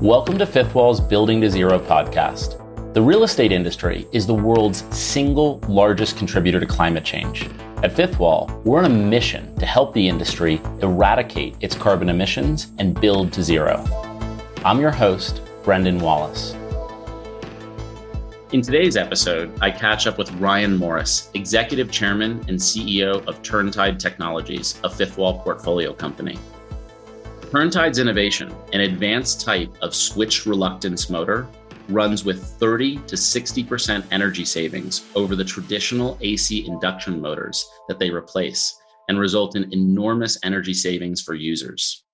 Welcome to Fifth Wall's Building to Zero podcast. The real estate industry is the world's single largest contributor to climate change. At Fifth Wall, we're on a mission to help the industry eradicate its carbon emissions and build to zero. I'm your host, Brendan Wallace. In today's episode, I catch up with Ryan Morris, Executive Chairman and CEO of Turntide Technologies, a Fifth Wall portfolio company. Turntide's innovation, an advanced type of switch reluctance motor, runs with 30 to 60% energy savings over the traditional AC induction motors that they replace and result in enormous energy savings for users.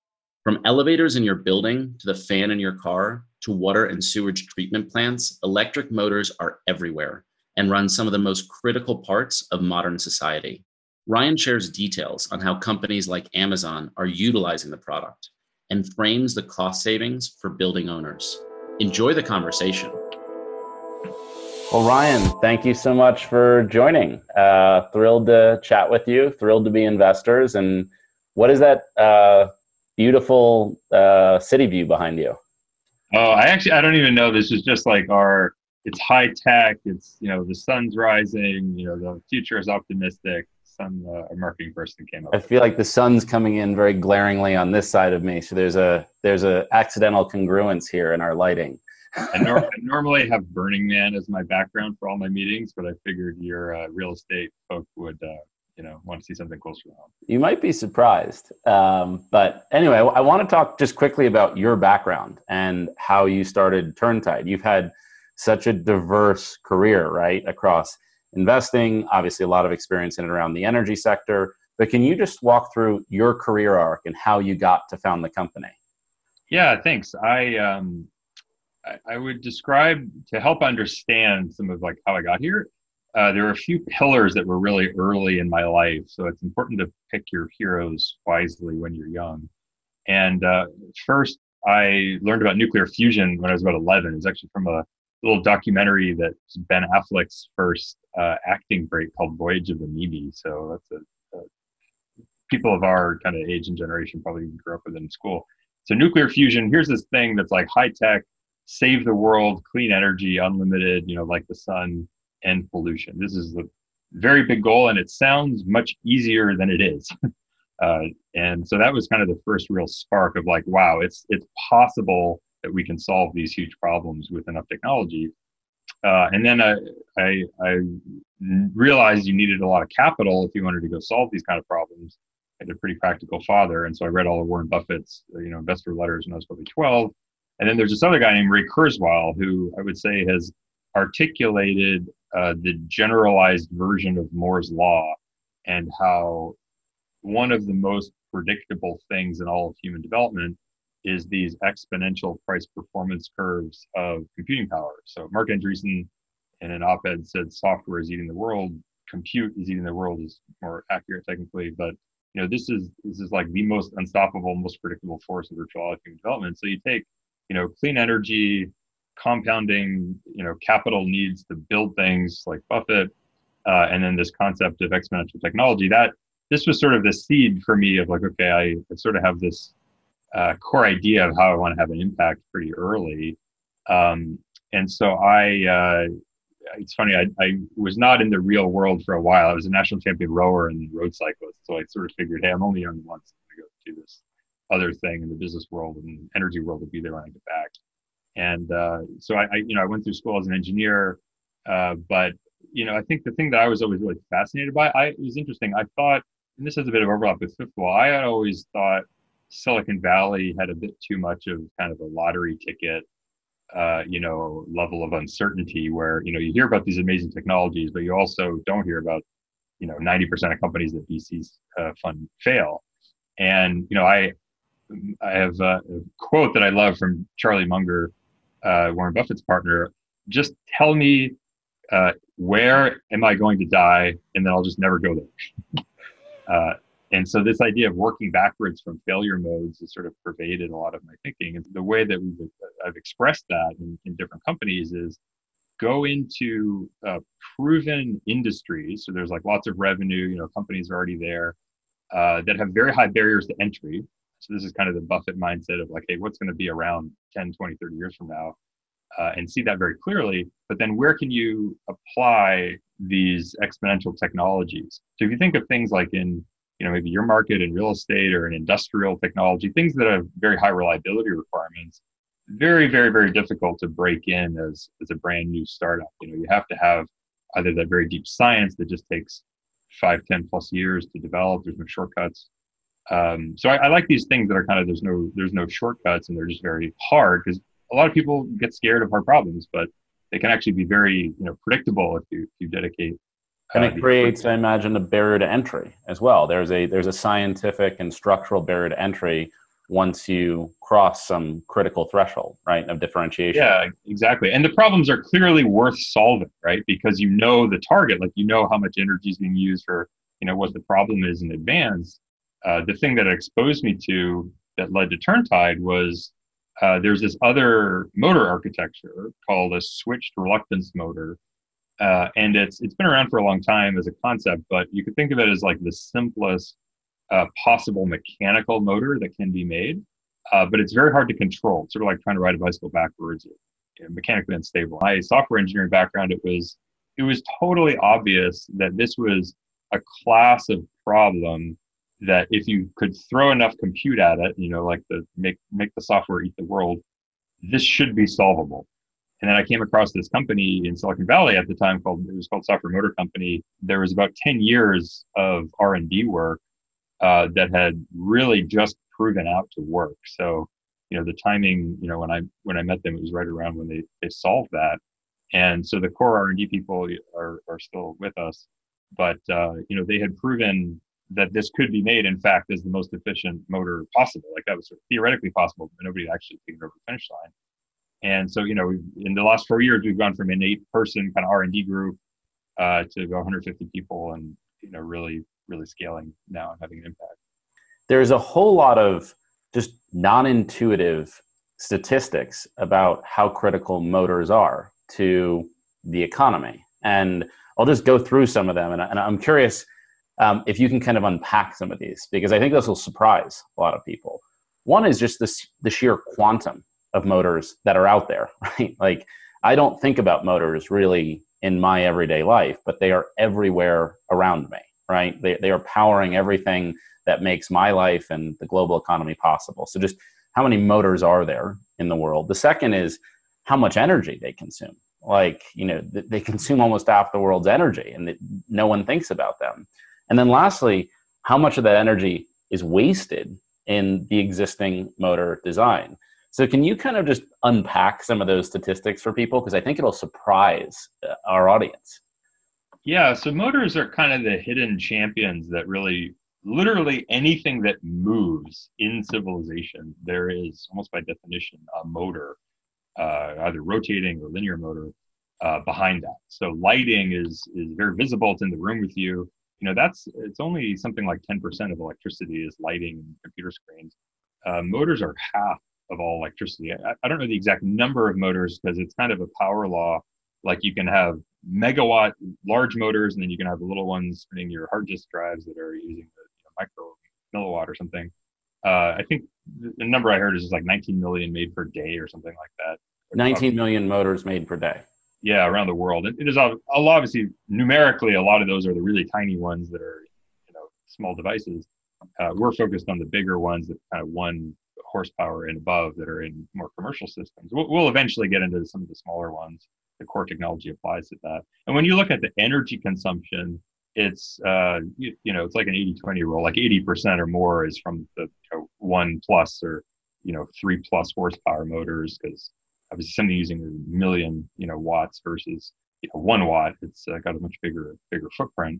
From elevators in your building to the fan in your car to water and sewage treatment plants, electric motors are everywhere and run some of the most critical parts of modern society. Ryan shares details on how companies like Amazon are utilizing the product and frames the cost savings for building owners. Enjoy the conversation. Well, Ryan, thank you so much for joining. Uh, thrilled to chat with you, thrilled to be investors. And what is that uh, beautiful uh, city view behind you? Oh, I actually, I don't even know. This is just like our it's high tech. It's you know the sun's rising. You know the future is optimistic. Some uh, a marketing person came up. I feel like the sun's coming in very glaringly on this side of me. So there's a there's a accidental congruence here in our lighting. I, nor- I, normally have Burning Man as my background for all my meetings, but I figured your uh, real estate folk would uh, you know want to see something closer to home. You might be surprised, um, but anyway, I want to talk just quickly about your background and how you started Turntide. You've had such a diverse career, right, across investing, obviously a lot of experience in and around the energy sector. But can you just walk through your career arc and how you got to found the company? Yeah, thanks. I um, I, I would describe to help understand some of like how I got here. Uh, there are a few pillars that were really early in my life, so it's important to pick your heroes wisely when you're young. And uh, first, I learned about nuclear fusion when I was about 11. It was actually from a little documentary that's Ben Affleck's first uh, acting break called Voyage of the Mimi. So that's a, a people of our kind of age and generation probably grew up with in school. So nuclear fusion, here's this thing that's like high tech, save the world, clean energy, unlimited, you know, like the sun, end pollution. This is a very big goal, and it sounds much easier than it is. uh, and so that was kind of the first real spark of like, wow, it's it's possible that we can solve these huge problems with enough technology. Uh, and then I, I, I realized you needed a lot of capital if you wanted to go solve these kind of problems. I had a pretty practical father, and so I read all of Warren Buffett's you know investor letters when I was probably 12. And then there's this other guy named Ray Kurzweil who I would say has articulated uh, the generalized version of Moore's law and how one of the most predictable things in all of human development is these exponential price performance curves of computing power. So Marc Andreessen in an op-ed said software is eating the world, compute is eating the world is more accurate technically, but you know this is this is like the most unstoppable, most predictable force of virtual human development. So you take you know clean energy, compounding you know capital needs to build things like Buffett, uh, and then this concept of exponential technology. That this was sort of the seed for me of like okay, I, I sort of have this uh, core idea of how I want to have an impact pretty early. Um, and so I, uh, it's funny, I, I was not in the real world for a while. I was a national champion rower and road cyclist. So I sort of figured, hey, I'm only young once. I'm going to go do this other thing in the business world and energy world to be there when I get back. And uh, so I, I, you know, I went through school as an engineer, uh, but you know, I think the thing that I was always really fascinated by, I it was interesting. I thought, and this has a bit of overlap with football. I had always thought Silicon Valley had a bit too much of kind of a lottery ticket, uh, you know, level of uncertainty where, you know, you hear about these amazing technologies, but you also don't hear about, you know, 90% of companies that VCs uh, fund fail. And, you know, I, I have a quote that I love from Charlie Munger, uh, Warren Buffett's partner. Just tell me uh, where am I going to die, and then I'll just never go there. uh, and so this idea of working backwards from failure modes has sort of pervaded a lot of my thinking. And the way that we've I've expressed that in, in different companies is go into uh, proven industries. So there's like lots of revenue, you know, companies are already there uh, that have very high barriers to entry. So this is kind of the Buffett mindset of like, hey, what's going to be around 10, 20, 30 years from now? Uh, and see that very clearly. But then where can you apply these exponential technologies? So if you think of things like in you know maybe your market in real estate or in industrial technology, things that have very high reliability requirements, very very very difficult to break in as as a brand new startup. You know you have to have either that very deep science that just takes five ten plus years to develop. There's no shortcuts um, so I, I, like these things that are kind of there's no there's no shortcuts and they're just very hard because a lot of people get scared of hard problems, but they can actually be very you know predictable if you if you dedicate. Uh, and it creates, I imagine, a barrier to entry as well. There's a there's a scientific and structural barrier to entry once you cross some critical threshold, right, of differentiation. Yeah, exactly. And the problems are clearly worth solving, right? Because you know the target, like you know how much energy is being used for, you know, what the problem is in advance uh, the thing that exposed me to that led to Turntide was uh, there's this other motor architecture called a switched reluctance motor. Uh, and it's it's been around for a long time as a concept, but you could think of it as like the simplest uh, possible mechanical motor that can be made. Uh, but it's very hard to control. It's sort of like trying to ride a bicycle backwards, you know, mechanically unstable. My software engineering background, it was it was totally obvious that this was a class of problem that if you could throw enough compute at it, you know, like the make make the software eat the world, this should be solvable. And then I came across this company in Silicon Valley at the time called it was called Software Motor Company. There was about 10 years of R&D work uh, that had really just proven out to work. So, you know, the timing, you know, when I when I met them, it was right around when they they solved that. And so the core R&D people are are still with us, but uh, you know, they had proven that this could be made, in fact, as the most efficient motor possible. Like that was sort of theoretically possible, but nobody actually taken over the finish line. And so, you know, in the last four years, we've gone from an eight-person kind of R&D group uh, to 150 people, and you know, really, really scaling now and having an impact. There's a whole lot of just non-intuitive statistics about how critical motors are to the economy, and I'll just go through some of them. And, and I'm curious um, if you can kind of unpack some of these, because I think this will surprise a lot of people. One is just this the sheer quantum of motors that are out there, right? Like I don't think about motors really in my everyday life, but they are everywhere around me, right? They, they are powering everything that makes my life and the global economy possible. So just how many motors are there in the world? The second is how much energy they consume. Like, you know, they consume almost half the world's energy and no one thinks about them. And then lastly, how much of that energy is wasted in the existing motor design? So can you kind of just unpack some of those statistics for people? Because I think it'll surprise uh, our audience. Yeah, so motors are kind of the hidden champions that really, literally anything that moves in civilization, there is almost by definition a motor, uh, either rotating or linear motor uh, behind that. So lighting is is very visible. It's in the room with you you know that's it's only something like 10% of electricity is lighting and computer screens. Uh, motors are half of all electricity. I, I, don't know the exact number of motors because it's kind of a power law. Like you can have megawatt large motors and then you can have the little ones spinning your hard disk drives that are using the you know, micro milliwatt or something. Uh, i think the number i heard is like 19 million made per day or something like that. 19 million motors made per day yeah, around the world. It, it is obviously numerically a lot of those are the really tiny ones that are you know small devices. Uh, we're focused on the bigger ones that kind of one horsepower and above that are in more commercial systems. We'll, we'll eventually get into some of the smaller ones. The core technology applies to that. And when you look at the energy consumption, it's uh, you, you know it's like an 80-20 rule. Like 80% or more is from the you know, one plus or you know three plus horsepower motors because obviously something using a million you know watts versus you know, one watt it's uh, got a much bigger bigger footprint.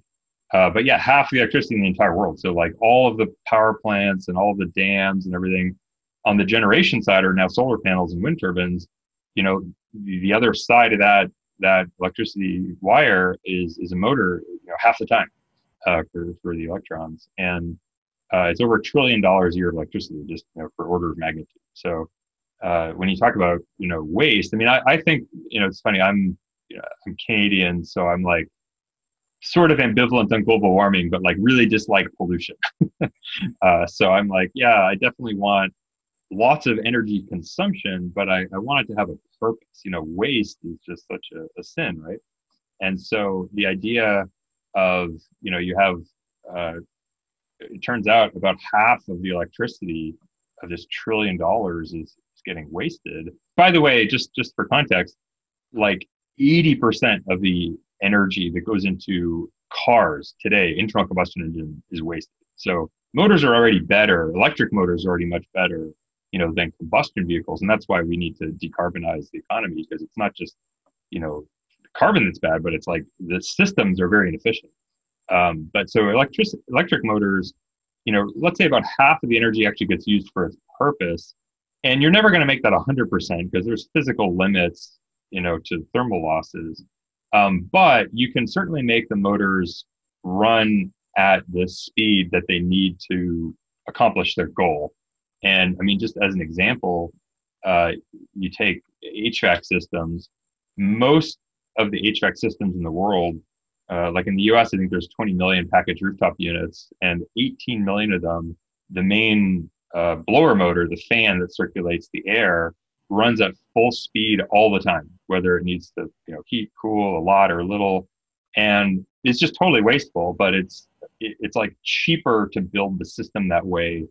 Uh, but yeah half the electricity in the entire world. So like all of the power plants and all of the dams and everything on the generation side are now solar panels and wind turbines. You know the, the other side of that that electricity wire is is a motor you know half the time uh, for, for the electrons. And uh, it's over a trillion dollars a year of electricity just you know, for order of magnitude. So uh, when you talk about you know waste, I mean, I, I think you know it's funny. I'm you know, I'm Canadian, so I'm like sort of ambivalent on global warming, but like really dislike pollution. uh, so I'm like, yeah, I definitely want lots of energy consumption, but I, I want it to have a purpose. You know, waste is just such a, a sin, right? And so the idea of, you know, you have, uh, it turns out about half of the electricity of this trillion dollars is, is getting wasted. By the way, just just for context, like 80% of the energy that goes into cars today, internal combustion engine, is wasted. So motors are already better. Electric motors are already much better, you know, than combustion vehicles, and that's why we need to decarbonize the economy because it's not just, you know, carbon that's bad, but it's like the systems are very inefficient. Um, but so electric electric motors, you know, let's say about half of the energy actually gets used for its purpose, and you're never going to make that 100% because there's physical limits, you know, to thermal losses. Um, but you can certainly make the motors run at the speed that they need to accomplish their goal. And I mean, just as an example, uh, you take HVAC systems. Most of the HVAC systems in the world, uh, like in the US, I think there's 20 million package rooftop units, and 18 million of them, the main uh, blower motor, the fan that circulates the air, runs at full speed all the time, whether it needs to you know heat, cool a lot or a little, and it's just totally wasteful. But it's it's like cheaper to build the system that way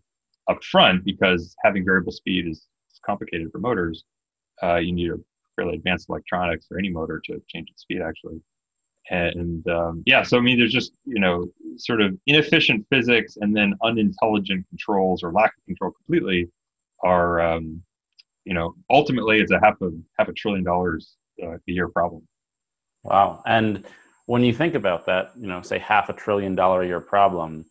up front because having variable speed is, is complicated for motors. Uh, you need a fairly advanced electronics for any motor to change its speed actually. And um, yeah, so I mean, there's just you know sort of inefficient physics and then unintelligent controls or lack of control completely are um, you know, ultimately it's a half a half a trillion dollars uh, a year problem. Wow. And when you think about that, you know, say half a trillion dollar a year problem,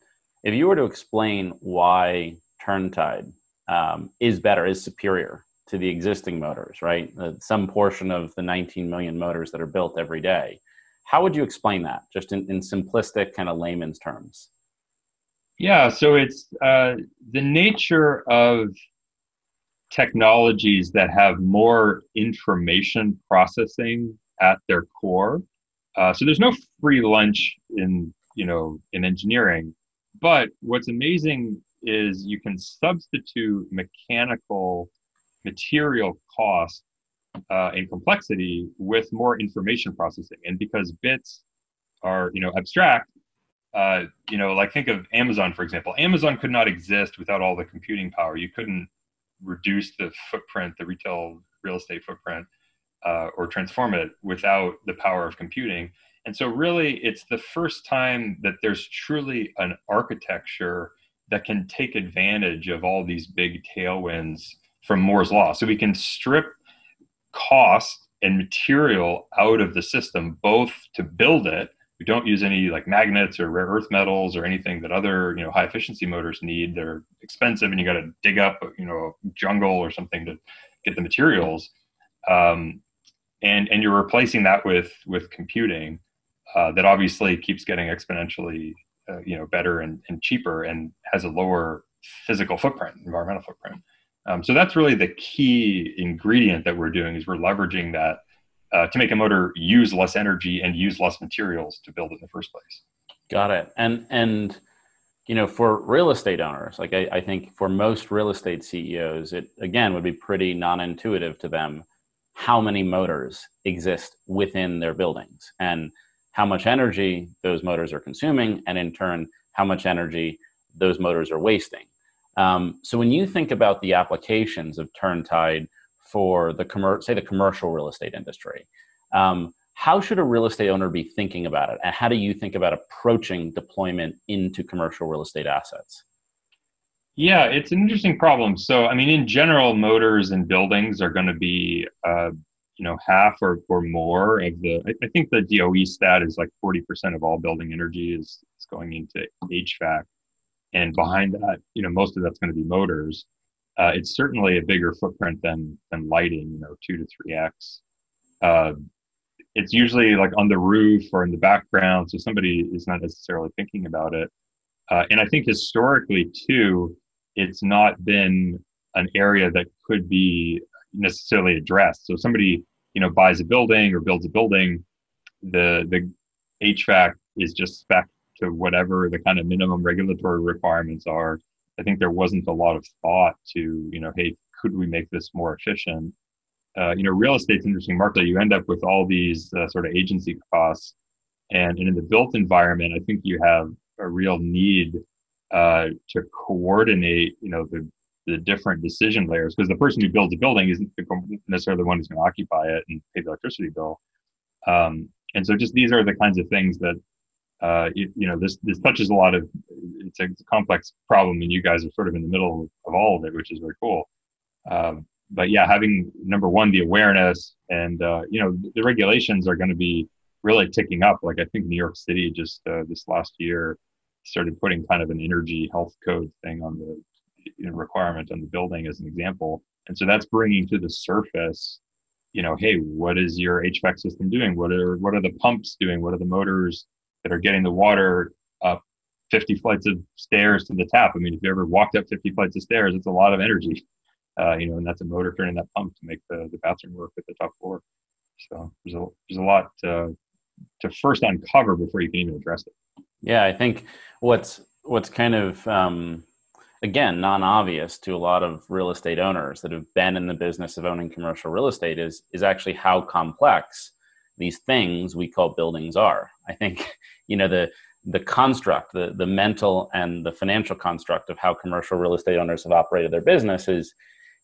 if you were to explain why Turntide um, is better, is superior to the existing motors, right? Uh, some portion of the 19 million motors that are built every day. How would you explain that, just in, in simplistic kind of layman's terms? Yeah, so it's uh, the nature of technologies that have more information processing at their core. Uh, so there's no free lunch in you know in engineering, but what's amazing is you can substitute mechanical material cost uh, and complexity with more information processing, and because bits are you know abstract. Uh, you know, like think of Amazon, for example. Amazon could not exist without all the computing power. You couldn't reduce the footprint, the retail real estate footprint, uh, or transform it without the power of computing. And so, really, it's the first time that there's truly an architecture that can take advantage of all these big tailwinds from Moore's law. So we can strip cost and material out of the system, both to build it we don't use any like magnets or rare earth metals or anything that other you know high efficiency motors need they're expensive and you got to dig up you know jungle or something to get the materials. Um, and and you're replacing that with with computing uh, that obviously keeps getting exponentially uh, you know better and, and cheaper and has a lower physical footprint environmental footprint um, so that's really the key ingredient that we're doing is we're leveraging that uh, to make a motor use less energy and use less materials to build it in the first place. Got it. And and you know, for real estate owners, like I, I think for most real estate CEOs, it again would be pretty non-intuitive to them how many motors exist within their buildings and how much energy those motors are consuming, and in turn, how much energy those motors are wasting. Um, so when you think about the applications of Turntide for the commer- say the commercial real estate industry. Um, how should a real estate owner be thinking about it, and how do you think about approaching deployment into commercial real estate assets? Yeah, it's an interesting problem. So, I mean, in general, motors and buildings are going to be, uh, you know, half or, or more of the. I, I think the DOE stat is like forty percent of all building energy is, is going into HVAC, and behind that, you know, most of that's going to be motors uh, it's certainly a bigger footprint than than lighting, you know, two to three x. Uh, it's usually like on the roof or in the background, so somebody is not necessarily thinking about it. Uh, and I think historically too, it's not been an area that could be necessarily addressed. So somebody, you know, buys a building or builds a building, the the HVAC is just spec to whatever the kind of minimum regulatory requirements are. I think there wasn't a lot of thought to, you know, hey, could we make this more efficient? Uh, you know, real estate's interesting market. You end up with all these uh, sort of agency costs, and, and in the built environment, I think you have a real need uh, to coordinate, you know, the the different decision layers because the person who builds a building isn't necessarily the one who's going to occupy it and pay the electricity bill. Um, and so, just these are the kinds of things that uh, you, you, know this this touches a lot of it's a, it's a, complex problem, and you guys are sort of in the middle of all of it, which is very cool. Um, but yeah, having number one the awareness and uh, you know the regulations are going to be really ticking up. Like I think New York City just uh, this last year started putting kind of an energy health code thing on the you know, requirement on the building as an example, and so that's bringing to the surface you know, hey, what is your HVAC system doing? What are what are the pumps doing? What are the motors that are getting the water up 50 flights of stairs to the tap? I mean, if you ever walked up 50 flights of stairs, it's a lot of energy, uh, you know, and that's a motor turning that pump to make the, the bathroom work at the top floor. So there's a there's a lot to, to first uncover before you can even address it. Yeah, I think what's what's kind of um, again non-obvious to a lot of real estate owners that have been in the business of owning commercial real estate is is actually how complex these things we call buildings are. I think you know the the construct the the mental and the financial construct of how commercial real estate owners have operated their business is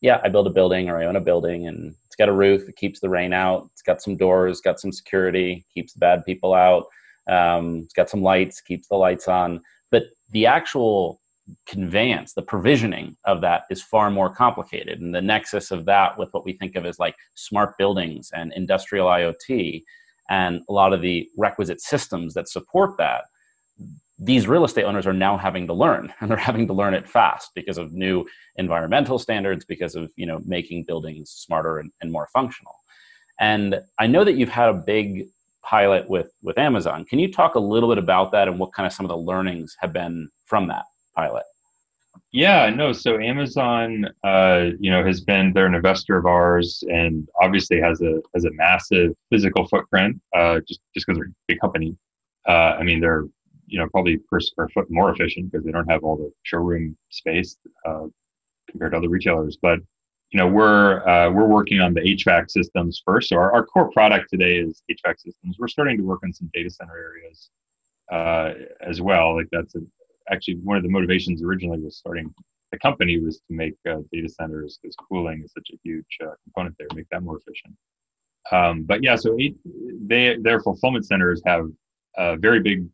yeah i build a building or i own a building and it's got a roof it keeps the rain out it's got some doors got some security keeps the bad people out um, it's got some lights keeps the lights on. But the actual conveyance, the provisioning of that is far more complicated. And the nexus of that with what we think of as like smart buildings and industrial IoT and a lot of the requisite systems that support that, these real estate owners are now having to learn and they're having to learn it fast because of new environmental standards, because of you know making buildings smarter and, and more functional. And I know that you've had a big pilot with with Amazon. Can you talk a little bit about that and what kind of some of the learnings have been from that? Pilot? Yeah, no. So Amazon, uh, you know, has been they're an investor of ours, and obviously has a has a massive physical footprint. Uh, just just because they're a big company. Uh, I mean, they're you know probably per square foot more efficient because they don't have all the showroom space uh, compared to other retailers. But you know, we're uh, we're working on the HVAC systems first. So our, our core product today is HVAC systems. We're starting to work on some data center areas uh, as well. Like that's a actually one of the motivations originally was starting the company was to make uh, data centers because cooling is such a huge uh, component there, make that more efficient. Um, but yeah, so they their fulfillment centers have uh, very big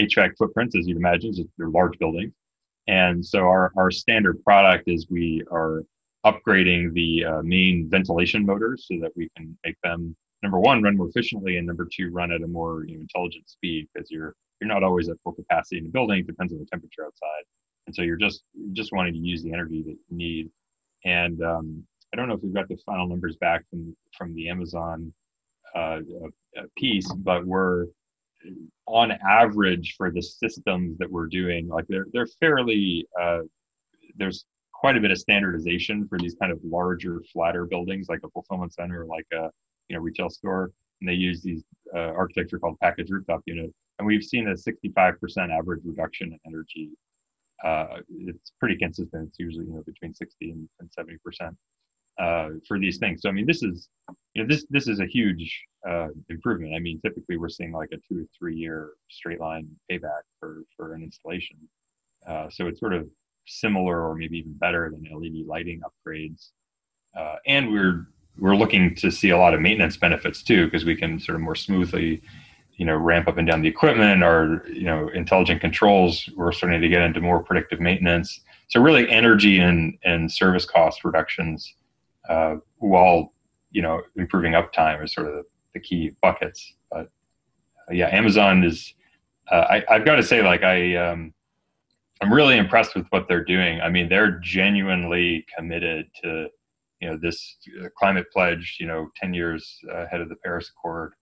HVAC footprints, as you'd imagine. Just, they're large buildings, and so our our standard product is we are upgrading the uh, main ventilation motors so that we can make them number one run more efficiently and number two run at a more you know, intelligent speed because you're you're not always at full capacity in the building. It depends on the temperature outside, and so you're just just wanting to use the energy that you need. And um, I don't know if we've got the final numbers back from from the Amazon uh, piece, but we're on average for the systems that we're doing, like they're they're fairly uh, there's quite a bit of standardization for these kind of larger, flatter buildings, like a fulfillment center, or like a you know retail store, and they use these uh, architecture called package rooftop unit and we've seen a 65% average reduction in energy. Uh, it's pretty consistent. It's usually you know between 60 and, and 70% uh, for these things. So I mean, this is you know this this is a huge uh, improvement. I mean, typically we're seeing like a two or three year straight line payback for for an installation. Uh, so it's sort of similar or maybe even better than LED lighting upgrades. Uh, and we're we're looking to see a lot of maintenance benefits too, because we can sort of more smoothly you know ramp up and down the equipment or you know intelligent controls we're starting to get into more predictive maintenance. So really energy and and service cost reductions uh, while you know improving uptime is sort of the, the key buckets. But uh, yeah amazon is uh, I, i've got to say like i um, i'm really impressed with what they're doing. I mean they're genuinely committed to you know this uh, climate pledge you know 10 years ahead of the paris accord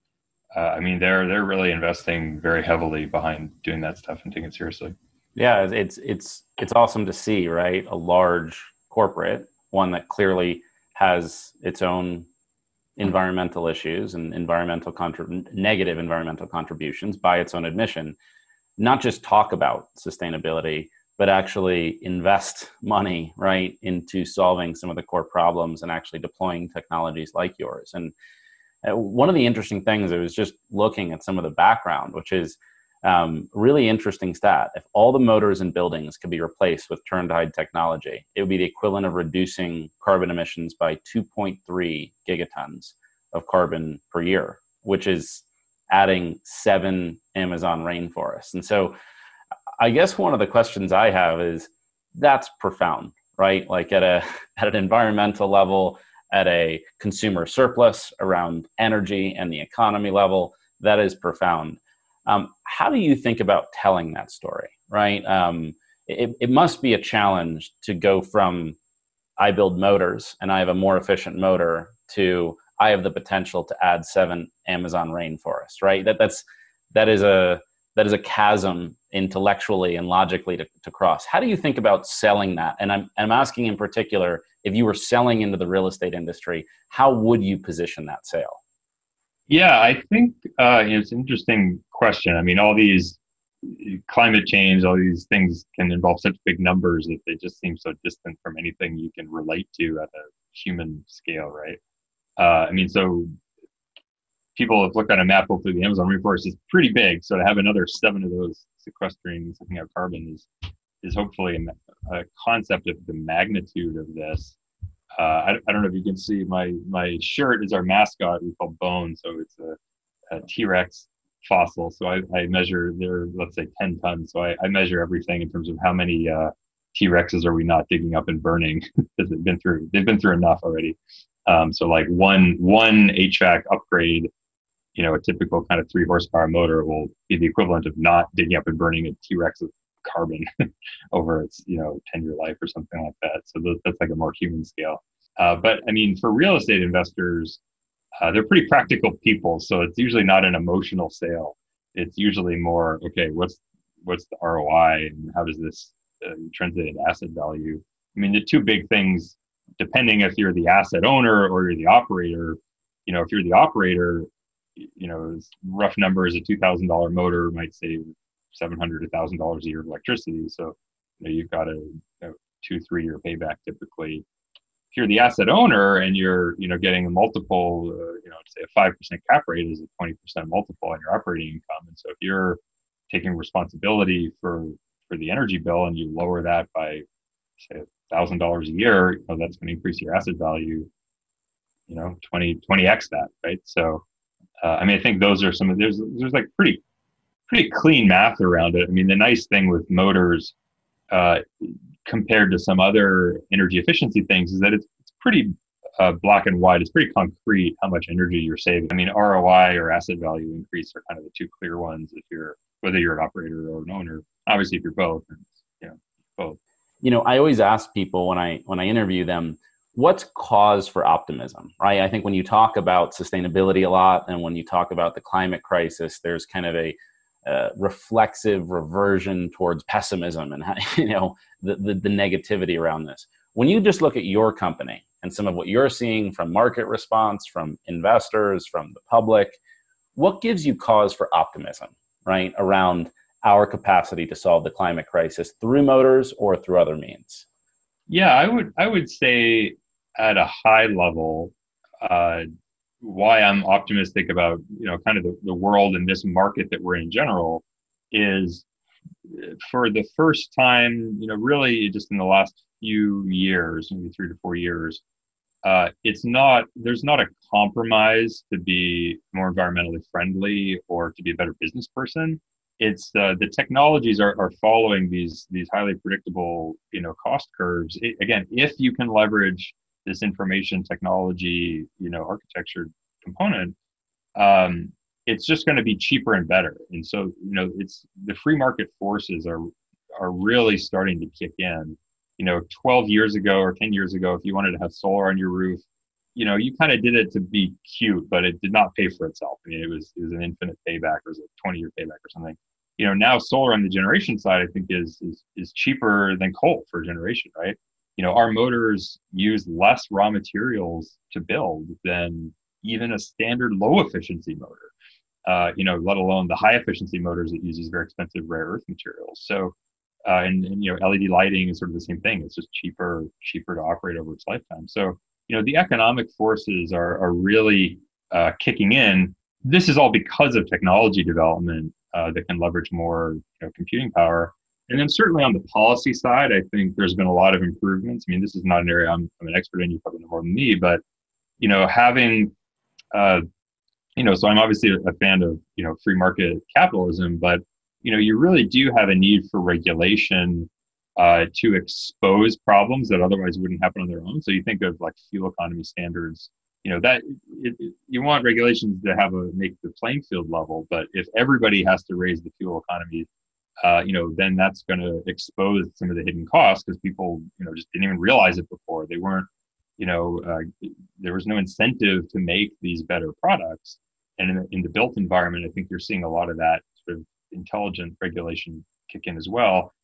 uh, I mean, they're they're really investing very heavily behind doing that stuff and taking it seriously. Yeah, it's it's it's awesome to see, right? A large corporate, one that clearly has its own environmental issues and environmental contra- negative environmental contributions by its own admission not just talk about sustainability but actually invest money right into solving some of the core problems and actually deploying technologies like yours and one of the interesting things i was just looking at some of the background which is um, really interesting stat. If all the motors in buildings could be replaced with Turntide technology, it would be the equivalent of reducing carbon emissions by 2.3 gigatons of carbon per year, which is adding seven Amazon rainforests. And so I guess one of the questions I have is that's profound, right? Like at a at an environmental level, at a consumer surplus around energy and the economy level, that is profound. Um, how do you think about telling that story, right? Um, it, it must be a challenge to go from I build motors and I have a more efficient motor to I have the potential to add seven Amazon rainforests, right? That that's that is a that is a chasm intellectually and logically to, to cross. How do you think about selling that? And I'm I'm asking in particular, if you were selling into the real estate industry, how would you position that sale? Yeah, I think uh, it's an interesting question. I mean, all these climate change, all these things can involve such big numbers that they just seem so distant from anything you can relate to at a human scale, right? Uh, I mean, so people have looked at a map hopefully the Amazon rainforest is pretty big. So to have another seven of those sequestering something out carbon is is hopefully a, a concept of the magnitude of this uh, I, I, don't know if you can see my my shirt is our mascot. We call Bone, so it's a, a T Rex fossil. So I, I measure they're let's say ten tons. So I, I measure everything in terms of how many uh, T Rexes are we not digging up and burning because they've been through they've been through enough already. Um, so like one one HVAC upgrade, you know, a typical kind of three horsepower motor will be the equivalent of not digging up and burning a T Rex of carbon over its you know 10 year life or something like that. So that's like a more human scale. Uh, but i mean for real estate investors uh, they're pretty practical people so it's usually not an emotional sale. It's usually more okay what's what's the roi and how does this uh, translate into asset value? I mean the two big things depending if you're the asset owner or you're the operator you know if you're the operator you know rough numbers a $2000 motor might save seven hundred, a thousand dollars a year of electricity. So you know, you've got a, a two, three year payback typically. If you're the asset owner and you're, you know, getting a multiple, uh, you know, say a five percent cap rate is a twenty percent multiple on your operating income. And so if you're taking responsibility for for the energy bill and you lower that by say thousand dollars a year, you know, that's going to increase your asset value, you know, 20, 20x that, right? So, uh, I mean, I think those are some of there's there's like pretty pretty clean math around it. I mean, the nice thing with motors uh, compared to some other energy efficiency things is that it's, it's pretty uh, black and white. It's pretty concrete how much energy you're saving. I mean, ROI or asset value increase are kind of the two clear ones if you're whether you're an operator or an owner. Obviously, if you're both, you know, both. You know, I always ask people when I when I interview them, what's cause for optimism, right? I think when you talk about sustainability a lot, and when you talk about the climate crisis, there's kind of a uh, reflexive reversion towards pessimism and you know the, the, the negativity around this when you just look at your company and some of what you're seeing from market response from investors from the public what gives you cause for optimism right around our capacity to solve the climate crisis through motors or through other means yeah i would i would say at a high level uh, why I'm optimistic about you know kind of the, the world and this market that we're in general is for the first time, you know, really just in the last few years, maybe three to four years, uh, it's not there's not a compromise to be more environmentally friendly or to be a better business person. It's uh, the technologies are, are following these these highly predictable you know cost curves. It, again, if you can leverage this information technology, you know, architecture component, um, it's just going to be cheaper and better. And so, you know, it's the free market forces are are really starting to kick in. You know, 12 years ago or 10 years ago, if you wanted to have solar on your roof, you know, you kind of did it to be cute, but it did not pay for itself. I mean, it was it was an infinite payback or was a 20 year payback or something. You know, now solar on the generation side, I think is is is cheaper than coal for generation, right? You know our motors use less raw materials to build than even a standard low efficiency motor. Uh, you know, let alone the high efficiency motors that uses very expensive rare earth materials. So, uh, and, and, you know, LED lighting is sort of the same thing. It's just cheaper, cheaper to operate over its lifetime. So, you know, the economic forces are are really uh, kicking in. This is all because of technology development uh, that can leverage more you know, computing power. And then certainly on the policy side, I think there's been a lot of improvements. I mean, this is not an area I'm, I'm an expert in. You probably know more than me, but you know, having uh, you know, so I'm obviously a fan of you know free market capitalism, but you know, you really do have a need for regulation uh, to expose problems that otherwise wouldn't happen on their own. So you think of like fuel economy standards, you know, that it, it, you want regulations to have a make the playing field level, but if everybody has to raise the fuel economy uh, you know, then that's going to expose some of the hidden costs because people, you know, just didn't even realize it before. They weren't, you know, uh, there was no incentive to make these better products. And in the, in the built environment, I think you're seeing a lot of that sort of intelligent regulation kick in as well.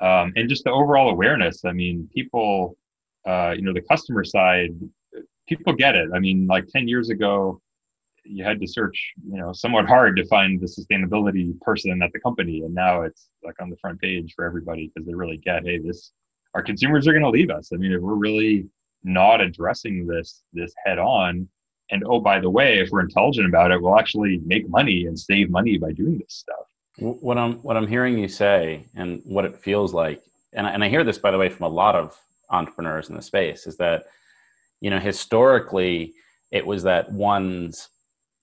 Um, and just the overall awareness. I mean, people, uh, you know, the customer side, people get it. I mean, like 10 years ago, you had to search, you know, somewhat hard to find the sustainability person at the company, and now it's like on the front page for everybody because they really get, hey, this our consumers are going to leave us. I mean, if we're really not addressing this this head on, and oh, by the way, if we're intelligent about it, we'll actually make money and save money by doing this stuff. What I'm what I'm hearing you say, and what it feels like, and I, and I hear this by the way from a lot of entrepreneurs in the space, is that you know historically it was that one's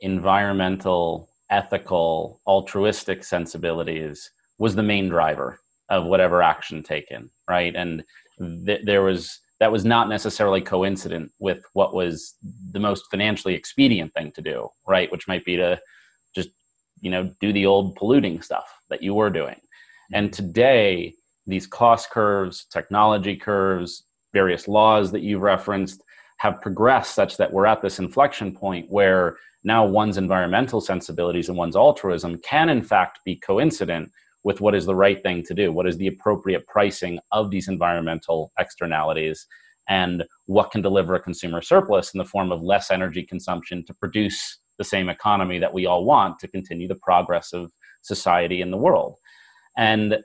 environmental, ethical, altruistic sensibilities was the main driver of whatever action taken, right? And th- there was that was not necessarily coincident with what was the most financially expedient thing to do, right? Which might be to just you know do the old polluting stuff that you were doing. And today, these cost curves, technology curves, various laws that you've referenced have progressed such that we're at this inflection point where now one's environmental sensibilities and one's altruism can in fact be coincident with what is the right thing to do what is the appropriate pricing of these environmental externalities and what can deliver a consumer surplus in the form of less energy consumption to produce the same economy that we all want to continue the progress of society in the world. And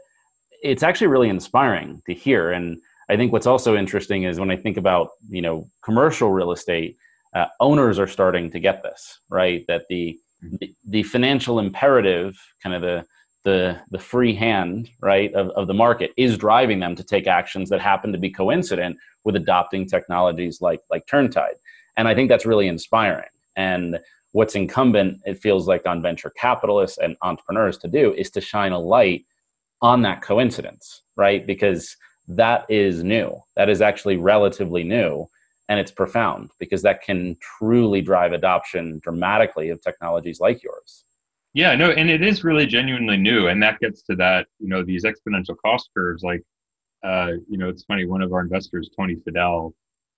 it's actually really inspiring to hear. And i think what's also interesting is when i think about you know commercial real estate uh, owners are starting to get this right? That the, mm-hmm. the, the financial imperative kind of the the the free hand right of, of the market is driving them to take actions that happen to be coincident with adopting technologies like like turntide. And i think that's really inspiring. And what's incumbent it feels like on venture capitalists and entrepreneurs to do is to shine a light on that coincidence right? Because that is new. That is actually relatively new and it's profound because that can truly drive adoption dramatically of technologies like yours. Yeah no and it is really genuinely new and that gets to that you know these exponential cost curves like uh, you know it's funny one of our investors Tony Fadell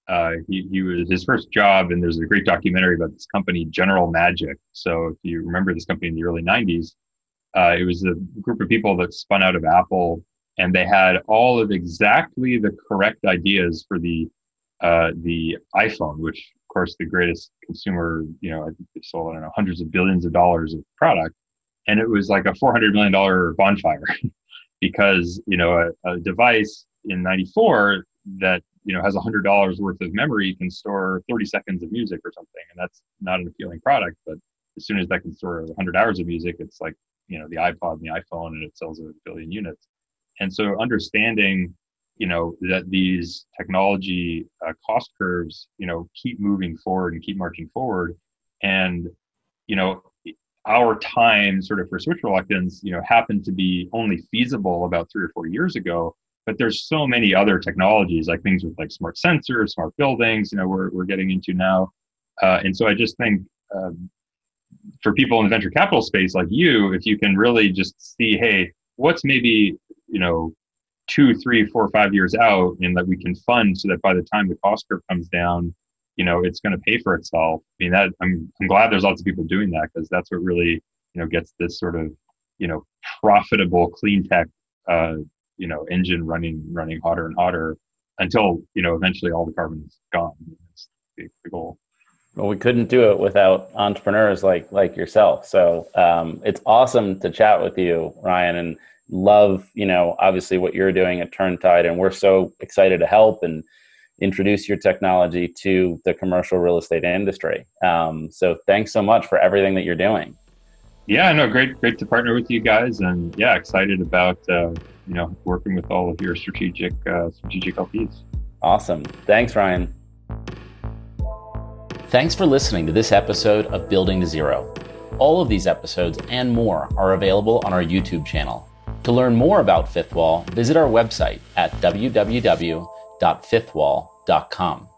uh, he, he was his first job and there's a great documentary about this company general magic. So if you remember this company in the early 90s uh, it was a group of people that spun out of apple and they had all of exactly the correct ideas for the uh, the iPhone, which of course the greatest consumer, you know, I think they sold I don't know hundreds of billions of dollars of product, and it was like a four hundred million dollar bonfire because you know a, a device in '94 that you know has a hundred dollars worth of memory can store 30 seconds of music or something, and that's not an appealing product. But as soon as that can store 100 hours of music, it's like you know the iPod and the iPhone, and it sells a billion units. And so understanding you know that these technology uh, cost curves you know keep moving forward and keep marching forward. And you know our time sort of for switch reluctance you know happened to be only feasible about three or four years ago. But there's so many other technologies like things with like smart sensors smart buildings you know we're, we're getting into now. Uh, and so i just think um, for people in the venture capital space like you if you can really just see hey what's maybe you know two, three, four, five years out, and that we can fund so that by the time the cost curve comes down, you know, it's going to pay for itself. I mean, that I'm I'm glad there's lots of people doing that because that's what really you know gets this sort of you know profitable clean tech uh, you know engine running running hotter and hotter until you know eventually all the carbon's gone. That's the, the goal. Well, we couldn't do it without entrepreneurs like like yourself. So um, it's awesome to chat with you, Ryan, and love you know obviously what you're doing at Turntide, and we're so excited to help and introduce your technology to the commercial real estate industry. Um, so thanks so much for everything that you're doing. Yeah, no, great, great to partner with you guys, and yeah, excited about uh, you know working with all of your strategic uh, strategic LPs. Awesome, thanks, Ryan. Thanks for listening to this episode of Building to Zero. All of these episodes and more are available on our YouTube channel. To learn more about Fifth Wall, visit our website at www.fifthwall.com.